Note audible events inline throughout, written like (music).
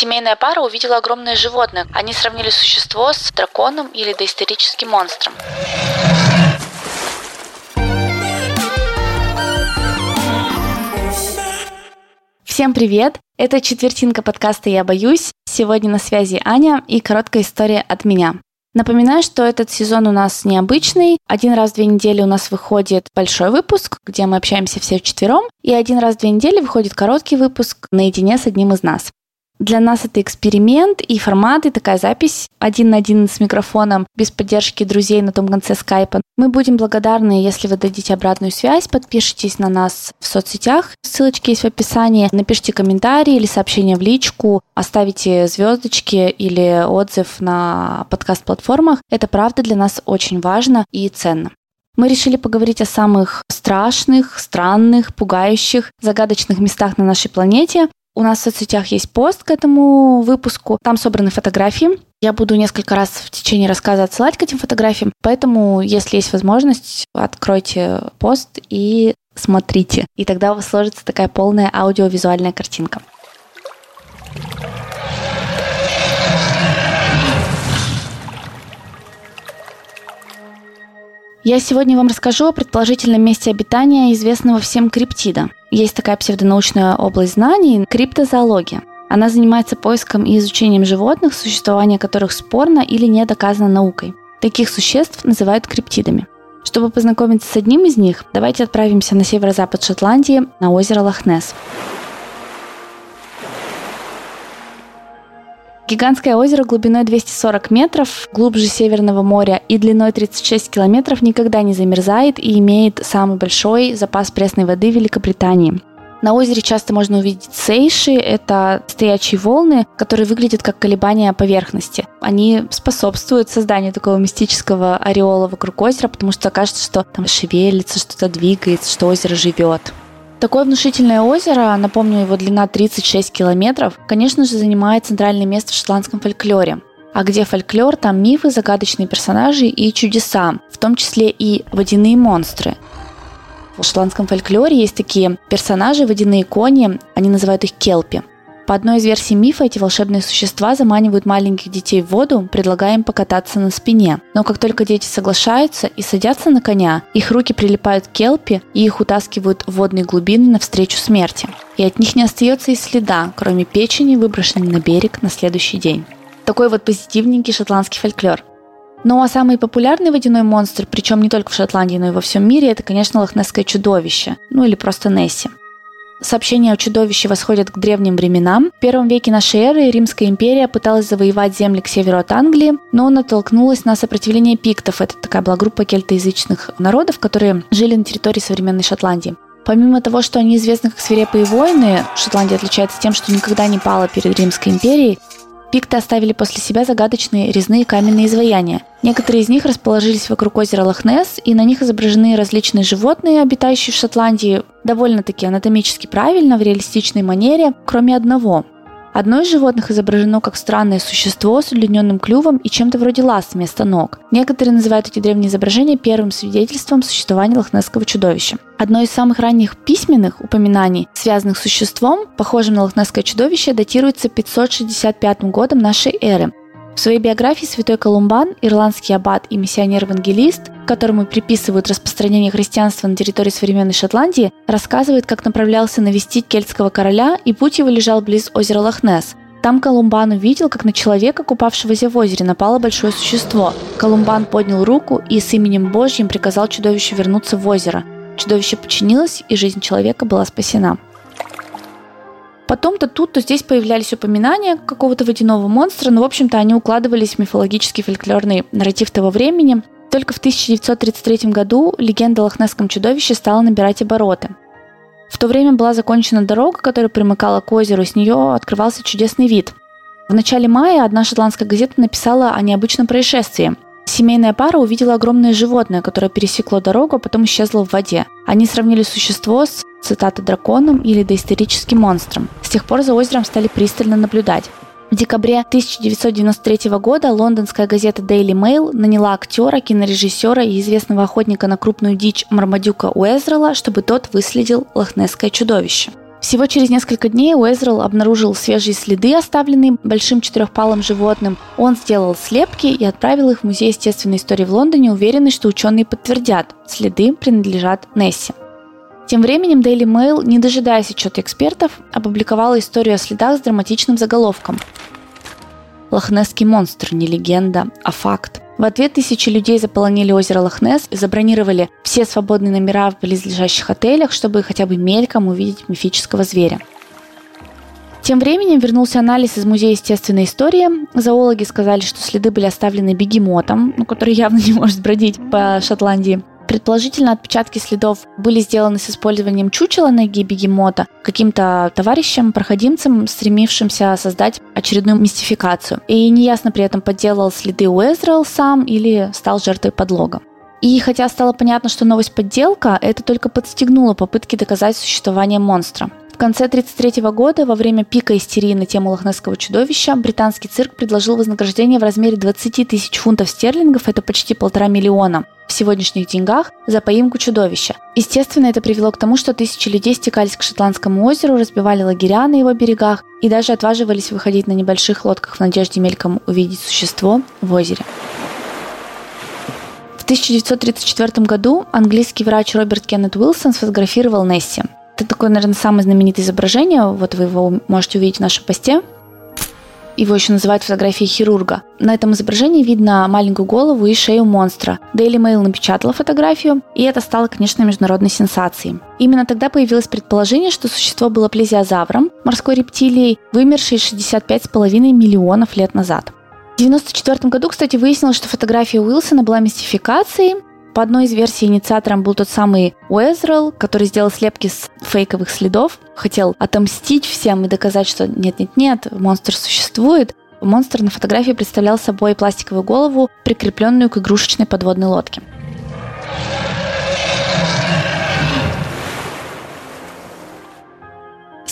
Семейная пара увидела огромное животное. Они сравнили существо с драконом или доисторическим монстром. Всем привет! Это четвертинка подкаста «Я боюсь». Сегодня на связи Аня и короткая история от меня. Напоминаю, что этот сезон у нас необычный. Один раз в две недели у нас выходит большой выпуск, где мы общаемся все вчетвером, и один раз в две недели выходит короткий выпуск наедине с одним из нас. Для нас это эксперимент и формат, и такая запись один на один с микрофоном, без поддержки друзей на том конце скайпа. Мы будем благодарны, если вы дадите обратную связь, подпишитесь на нас в соцсетях, ссылочки есть в описании, напишите комментарий или сообщение в личку, оставите звездочки или отзыв на подкаст-платформах. Это правда для нас очень важно и ценно. Мы решили поговорить о самых страшных, странных, пугающих, загадочных местах на нашей планете, у нас в соцсетях есть пост к этому выпуску. Там собраны фотографии. Я буду несколько раз в течение рассказа отсылать к этим фотографиям. Поэтому, если есть возможность, откройте пост и смотрите. И тогда у вас сложится такая полная аудиовизуальная картинка. Я сегодня вам расскажу о предположительном месте обитания известного всем криптида. Есть такая псевдонаучная область знаний – криптозоология. Она занимается поиском и изучением животных, существование которых спорно или не доказано наукой. Таких существ называют криптидами. Чтобы познакомиться с одним из них, давайте отправимся на северо-запад Шотландии, на озеро Лохнес. Гигантское озеро глубиной 240 метров, глубже Северного моря и длиной 36 километров никогда не замерзает и имеет самый большой запас пресной воды Великобритании. На озере часто можно увидеть сейши, это стоячие волны, которые выглядят как колебания поверхности. Они способствуют созданию такого мистического ореола вокруг озера, потому что кажется, что там шевелится, что-то двигается, что озеро живет. Такое внушительное озеро, напомню, его длина 36 километров, конечно же, занимает центральное место в шотландском фольклоре. А где фольклор, там мифы, загадочные персонажи и чудеса, в том числе и водяные монстры. В шотландском фольклоре есть такие персонажи, водяные кони, они называют их келпи – по одной из версий мифа, эти волшебные существа заманивают маленьких детей в воду, предлагая им покататься на спине. Но как только дети соглашаются и садятся на коня, их руки прилипают к келпи и их утаскивают в водные глубины навстречу смерти. И от них не остается и следа, кроме печени, выброшенной на берег на следующий день. Такой вот позитивненький шотландский фольклор. Ну а самый популярный водяной монстр, причем не только в Шотландии, но и во всем мире, это, конечно, лохнесское чудовище, ну или просто Несси. Сообщения о чудовище восходят к древним временам. В первом веке нашей эры Римская империя пыталась завоевать земли к северу от Англии, но натолкнулась на сопротивление пиктов. Это такая была группа кельтоязычных народов, которые жили на территории современной Шотландии. Помимо того, что они известны как свирепые воины, Шотландия отличается тем, что никогда не пала перед Римской империей, Пикты оставили после себя загадочные резные каменные изваяния. Некоторые из них расположились вокруг озера Лохнес, и на них изображены различные животные, обитающие в Шотландии, довольно-таки анатомически правильно, в реалистичной манере, кроме одного – Одно из животных изображено как странное существо с удлиненным клювом и чем-то вроде ласт вместо ног. Некоторые называют эти древние изображения первым свидетельством существования лохнесского чудовища. Одно из самых ранних письменных упоминаний, связанных с существом, похожим на лохнесское чудовище, датируется 565 годом нашей эры. В своей биографии святой Колумбан, ирландский аббат и миссионер-евангелист, которому приписывают распространение христианства на территории современной Шотландии, рассказывает, как направлялся навестить кельтского короля, и путь его лежал близ озера Лохнес. Там Колумбан увидел, как на человека, купавшегося в озере, напало большое существо. Колумбан поднял руку и с именем Божьим приказал чудовищу вернуться в озеро. Чудовище подчинилось, и жизнь человека была спасена. Потом-то тут, то здесь появлялись упоминания какого-то водяного монстра, но, в общем-то, они укладывались в мифологический фольклорный нарратив того времени. Только в 1933 году легенда о лохнесском чудовище стала набирать обороты. В то время была закончена дорога, которая примыкала к озеру, и с нее открывался чудесный вид. В начале мая одна шотландская газета написала о необычном происшествии. Семейная пара увидела огромное животное, которое пересекло дорогу, а потом исчезло в воде. Они сравнили существо с цитата, драконом или доисторическим монстром. С тех пор за озером стали пристально наблюдать. В декабре 1993 года лондонская газета Daily Mail наняла актера, кинорежиссера и известного охотника на крупную дичь Мармадюка Уэзрела, чтобы тот выследил лохнесское чудовище. Всего через несколько дней Уэзрелл обнаружил свежие следы, оставленные большим четырехпалым животным. Он сделал слепки и отправил их в Музей естественной истории в Лондоне, уверенный, что ученые подтвердят, следы принадлежат Несси. Тем временем Daily Mail, не дожидаясь отчета экспертов, опубликовала историю о следах с драматичным заголовком. Лохнесский монстр не легенда, а факт. В ответ тысячи людей заполонили озеро Лохнес и забронировали все свободные номера в близлежащих отелях, чтобы хотя бы мельком увидеть мифического зверя. Тем временем вернулся анализ из Музея естественной истории. Зоологи сказали, что следы были оставлены бегемотом, ну, который явно не может бродить по Шотландии. Предположительно, отпечатки следов были сделаны с использованием чучела ноги бегемота каким-то товарищем, проходимцем, стремившимся создать очередную мистификацию. И неясно при этом подделал следы Уэзрелл сам или стал жертвой подлога. И хотя стало понятно, что новость подделка, это только подстегнуло попытки доказать существование монстра. В конце 1933 года, во время пика истерии на тему лохнесского чудовища, британский цирк предложил вознаграждение в размере 20 тысяч фунтов стерлингов, это почти полтора миллиона, в сегодняшних деньгах за поимку чудовища. Естественно, это привело к тому, что тысячи людей стекались к Шотландскому озеру, разбивали лагеря на его берегах и даже отваживались выходить на небольших лодках в надежде мельком увидеть существо в озере. В 1934 году английский врач Роберт Кеннет Уилсон сфотографировал Несси. Это такое, наверное, самое знаменитое изображение. Вот вы его можете увидеть в нашем посте. Его еще называют фотографией хирурга. На этом изображении видно маленькую голову и шею монстра. Daily Mail напечатала фотографию, и это стало, конечно, международной сенсацией. Именно тогда появилось предположение, что существо было плезиозавром, морской рептилией, вымершей 65,5 миллионов лет назад. В 1994 году, кстати, выяснилось, что фотография Уилсона была мистификацией, по одной из версий инициатором был тот самый Уэзрелл, который сделал слепки с фейковых следов, хотел отомстить всем и доказать, что нет-нет-нет, монстр существует. Монстр на фотографии представлял собой пластиковую голову, прикрепленную к игрушечной подводной лодке.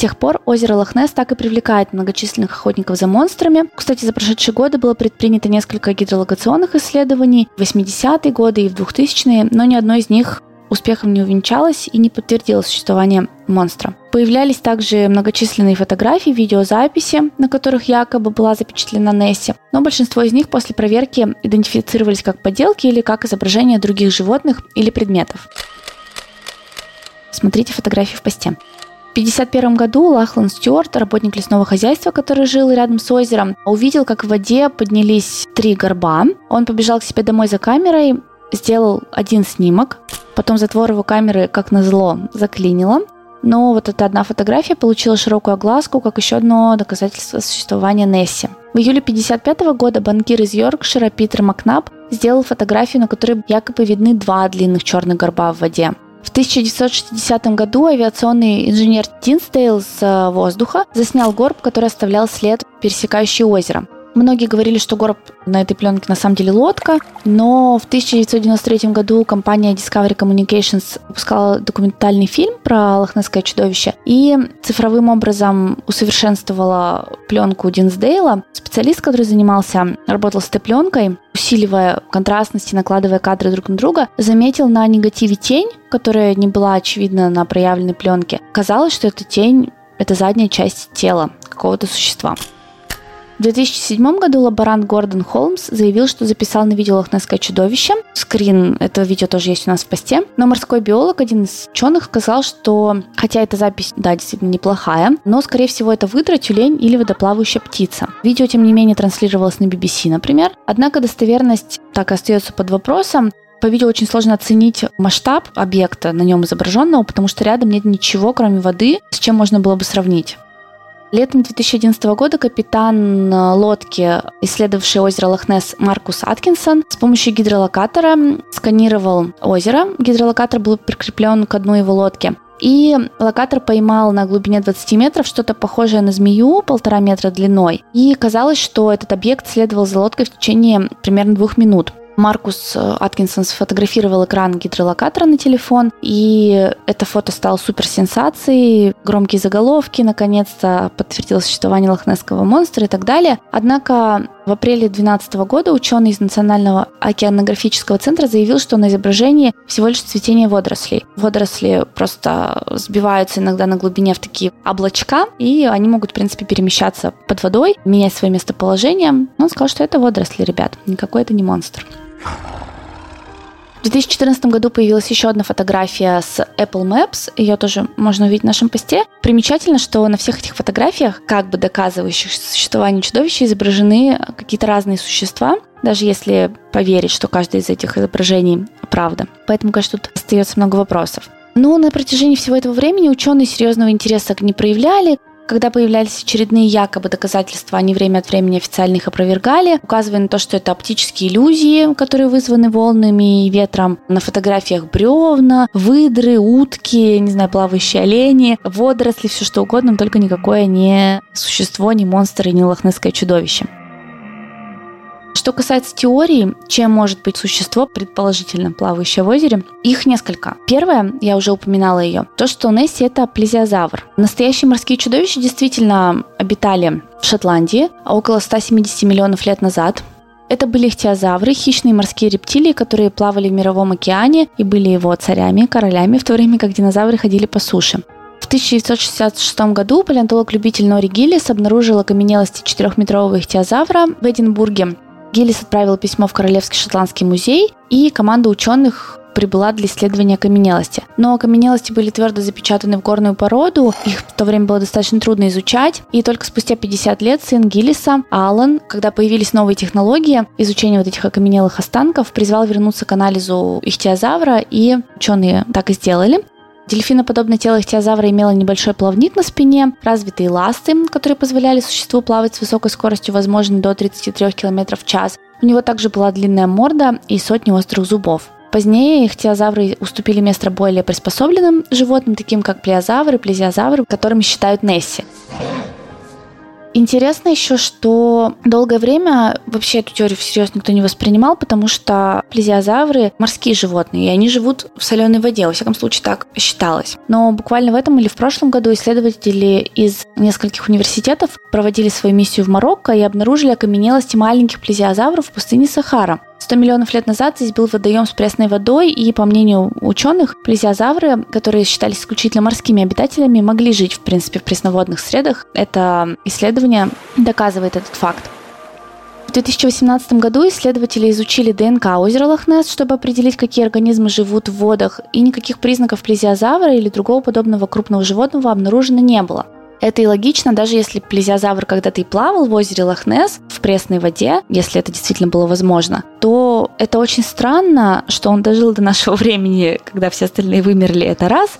Тех пор озеро Лохнес так и привлекает многочисленных охотников за монстрами. Кстати, за прошедшие годы было предпринято несколько гидролокационных исследований в 80-е годы и в 2000-е, но ни одно из них успехом не увенчалось и не подтвердило существование монстра. Появлялись также многочисленные фотографии, видеозаписи, на которых якобы была запечатлена Несси, но большинство из них после проверки идентифицировались как подделки или как изображения других животных или предметов. Смотрите фотографии в посте. В 1951 году Лахлан Стюарт, работник лесного хозяйства, который жил рядом с озером, увидел, как в воде поднялись три горба. Он побежал к себе домой за камерой, сделал один снимок, потом затвор его камеры, как назло, заклинило. Но вот эта одна фотография получила широкую огласку, как еще одно доказательство существования Несси. В июле 1955 года банкир из Йоркшира Питер Макнаб сделал фотографию, на которой якобы видны два длинных черных горба в воде. В 1960 году авиационный инженер Тинстейл с э, воздуха заснял горб, который оставлял след, пересекающий озеро. Многие говорили, что горб на этой пленке на самом деле лодка, но в 1993 году компания Discovery Communications выпускала документальный фильм про лохнесское чудовище и цифровым образом усовершенствовала пленку Динсдейла. Специалист, который занимался, работал с этой пленкой, усиливая контрастность и накладывая кадры друг на друга, заметил на негативе тень, которая не была очевидна на проявленной пленке. Казалось, что эта тень – это задняя часть тела какого-то существа. В 2007 году лаборант Гордон Холмс заявил, что записал на видео лохнесское чудовище. Скрин этого видео тоже есть у нас в посте. Но морской биолог, один из ученых, сказал, что хотя эта запись, да, действительно неплохая, но, скорее всего, это выдра, тюлень или водоплавающая птица. Видео, тем не менее, транслировалось на BBC, например. Однако достоверность так и остается под вопросом. По видео очень сложно оценить масштаб объекта на нем изображенного, потому что рядом нет ничего, кроме воды, с чем можно было бы сравнить. Летом 2011 года капитан э, лодки, исследовавший озеро Лохнес Маркус Аткинсон, с помощью гидролокатора сканировал озеро. Гидролокатор был прикреплен к одной его лодке. И локатор поймал на глубине 20 метров что-то похожее на змею, полтора метра длиной. И казалось, что этот объект следовал за лодкой в течение примерно двух минут. Маркус э, Аткинсон сфотографировал экран гидролокатора на телефон, и это фото стало суперсенсацией, громкие заголовки, наконец-то подтвердилось существование лохнесского монстра и так далее. Однако В апреле 2012 года ученый из Национального океанографического центра заявил, что на изображении всего лишь цветение водорослей. Водоросли просто сбиваются иногда на глубине в такие облачка, и они могут, в принципе, перемещаться под водой, менять свое местоположение. Он сказал, что это водоросли, ребят, никакой это не монстр. В 2014 году появилась еще одна фотография с Apple Maps, ее тоже можно увидеть в нашем посте. Примечательно, что на всех этих фотографиях, как бы доказывающих существование чудовища, изображены какие-то разные существа, даже если поверить, что каждое из этих изображений правда. Поэтому, конечно, тут остается много вопросов. Но на протяжении всего этого времени ученые серьезного интереса не проявляли. Когда появлялись очередные якобы доказательства, они время от времени официально их опровергали, указывая на то, что это оптические иллюзии, которые вызваны волнами и ветром. На фотографиях бревна, выдры, утки, не знаю, плавающие олени, водоросли, все что угодно, только никакое не существо, не монстр и не лохнесское чудовище. Что касается теории, чем может быть существо, предположительно плавающее в озере, их несколько. Первое, я уже упоминала ее, то, что Несси это плезиозавр. Настоящие морские чудовища действительно обитали в Шотландии около 170 миллионов лет назад. Это были ихтиозавры, хищные морские рептилии, которые плавали в мировом океане и были его царями, королями, в то время как динозавры ходили по суше. В 1966 году палеонтолог-любитель Нори Гиллис обнаружил окаменелости 4-метрового ихтиозавра в Эдинбурге. Гиллис отправил письмо в Королевский шотландский музей, и команда ученых прибыла для исследования окаменелости. Но окаменелости были твердо запечатаны в горную породу, их в то время было достаточно трудно изучать, и только спустя 50 лет сын Гиллиса, Аллан, когда появились новые технологии изучения вот этих окаменелых останков, призвал вернуться к анализу ихтиозавра, и ученые так и сделали. Дельфиноподобное тело ихтиозавра имело небольшой плавник на спине, развитые ласты, которые позволяли существу плавать с высокой скоростью, возможно, до 33 км в час. У него также была длинная морда и сотни острых зубов. Позднее ихтиозавры уступили место более приспособленным животным, таким как плеозавры, плезиозавры, которыми считают Несси. Интересно еще, что долгое время вообще эту теорию всерьез никто не воспринимал, потому что плезиозавры – морские животные, и они живут в соленой воде, во всяком случае так считалось. Но буквально в этом или в прошлом году исследователи из нескольких университетов проводили свою миссию в Марокко и обнаружили окаменелости маленьких плезиозавров в пустыне Сахара. 100 миллионов лет назад здесь был водоем с пресной водой, и, по мнению ученых, плезиозавры, которые считались исключительно морскими обитателями, могли жить, в принципе, в пресноводных средах. Это исследование доказывает этот факт. В 2018 году исследователи изучили ДНК озера Лохнесс, чтобы определить, какие организмы живут в водах, и никаких признаков плезиозавра или другого подобного крупного животного обнаружено не было. Это и логично, даже если плезиозавр когда-то и плавал в озере Лохнес в пресной воде, если это действительно было возможно, то это очень странно, что он дожил до нашего (laughs) времени, когда все остальные вымерли, это раз.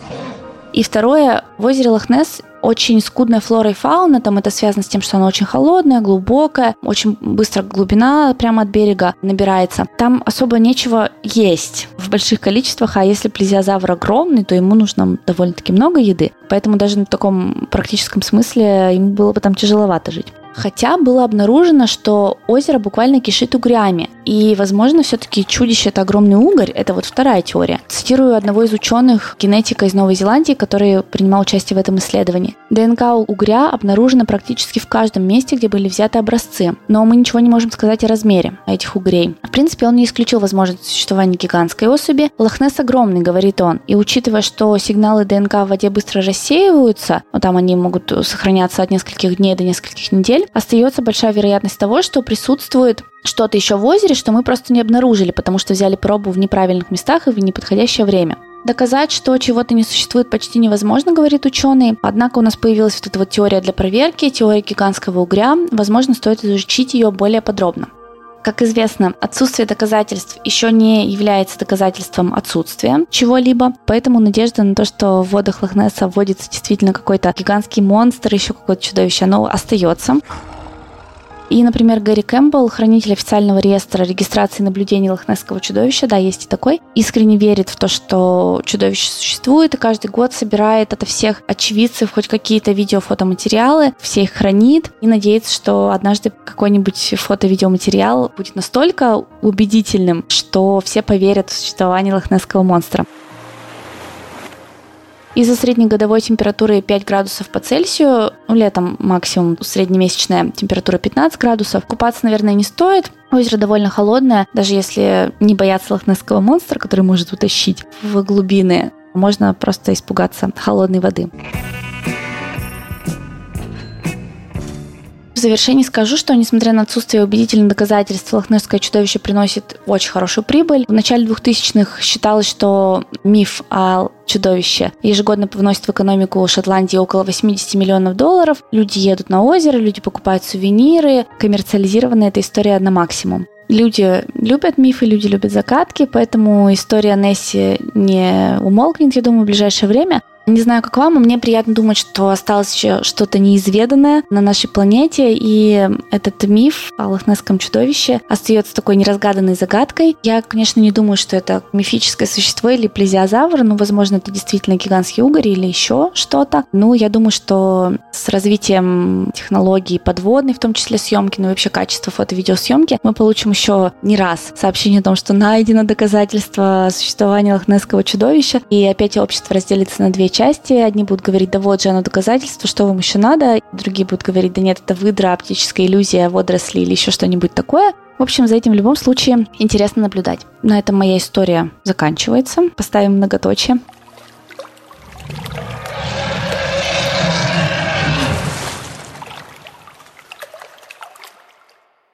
И второе, в озере Лохнес очень скудная флора и фауна, там это связано с тем, что оно очень холодное, глубокое, очень быстро глубина прямо от берега набирается. Там особо нечего есть в больших количествах, а если плезиозавр огромный, то ему нужно довольно-таки много еды, поэтому даже в таком практическом смысле ему было бы там тяжеловато жить. Хотя было обнаружено, что озеро буквально кишит угрями. И, возможно, все-таки чудище – это огромный угорь. Это вот вторая теория. Цитирую одного из ученых, генетика из Новой Зеландии, который принимал участие в этом исследовании. ДНК угря обнаружена практически в каждом месте, где были взяты образцы. Но мы ничего не можем сказать о размере этих угрей. В принципе, он не исключил возможность существования гигантской особи. Лохнес огромный, говорит он. И учитывая, что сигналы ДНК в воде быстро рассеиваются, ну, там они могут сохраняться от нескольких дней до нескольких недель, недель, остается большая вероятность того, что присутствует что-то еще в озере, что мы просто не обнаружили, потому что взяли пробу в неправильных местах и в неподходящее время. Доказать, что чего-то не существует, почти невозможно, говорит ученый. Однако у нас появилась вот эта вот теория для проверки, теория гигантского угря. Возможно, стоит изучить ее более подробно. Как известно, отсутствие доказательств еще не является доказательством отсутствия чего-либо, поэтому надежда на то, что в водах Лохнесса вводится действительно какой-то гигантский монстр, еще какое-то чудовище, оно остается. И, например, Гэри Кэмпбелл, хранитель официального реестра регистрации наблюдений лохнесского чудовища, да, есть и такой, искренне верит в то, что чудовище существует, и каждый год собирает от всех очевидцев хоть какие-то видео-фотоматериалы, все их хранит, и надеется, что однажды какой-нибудь фото-видеоматериал будет настолько убедительным, что все поверят в существование лохнесского монстра. Из-за среднегодовой температуры 5 градусов по Цельсию, ну, летом максимум среднемесячная температура 15 градусов, купаться, наверное, не стоит. Озеро довольно холодное, даже если не бояться лохнесского монстра, который может утащить в глубины, можно просто испугаться холодной воды. В завершении скажу, что несмотря на отсутствие убедительных доказательств, лохнесское чудовище приносит очень хорошую прибыль. В начале 2000-х считалось, что миф о чудовище ежегодно вносит в экономику Шотландии около 80 миллионов долларов. Люди едут на озеро, люди покупают сувениры. Коммерциализирована эта история на максимум. Люди любят мифы, люди любят загадки, поэтому история Несси не умолкнет, я думаю, в ближайшее время. Не знаю, как вам, но мне приятно думать, что осталось еще что-то неизведанное на нашей планете, и этот миф о лохнесском чудовище остается такой неразгаданной загадкой. Я, конечно, не думаю, что это мифическое существо или плезиозавр, но, возможно, это действительно гигантский угорь или еще что-то. Ну, я думаю, что с развитием технологий подводной, в том числе съемки, ну и вообще качества фото-видеосъемки, мы получим еще не раз сообщение о том, что найдено доказательство существования лохнесского чудовища, и опять общество разделится на две части. Одни будут говорить, да вот же оно доказательство, что вам еще надо. Другие будут говорить, да нет, это выдра, оптическая иллюзия, водоросли или еще что-нибудь такое. В общем, за этим в любом случае интересно наблюдать. На этом моя история заканчивается. Поставим многоточие.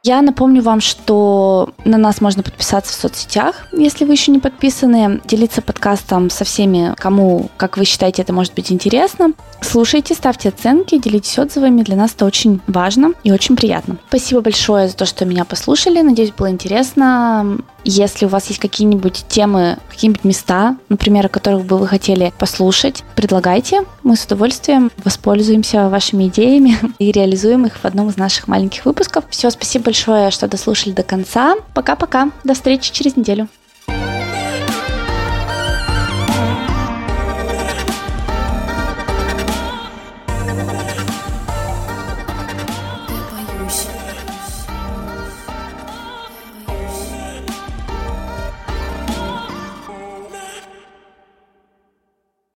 Я напомню вам, что на нас можно подписаться в соцсетях, если вы еще не подписаны, делиться подкастом со всеми, кому, как вы считаете, это может быть интересно. Слушайте, ставьте оценки, делитесь отзывами. Для нас это очень важно и очень приятно. Спасибо большое за то, что меня послушали. Надеюсь, было интересно. Если у вас есть какие-нибудь темы, какие-нибудь места, например, о которых бы вы хотели послушать, предлагайте. Мы с удовольствием воспользуемся вашими идеями (laughs) и реализуем их в одном из наших маленьких выпусков. Все, спасибо большое, что дослушали до конца. Пока-пока. До встречи через неделю.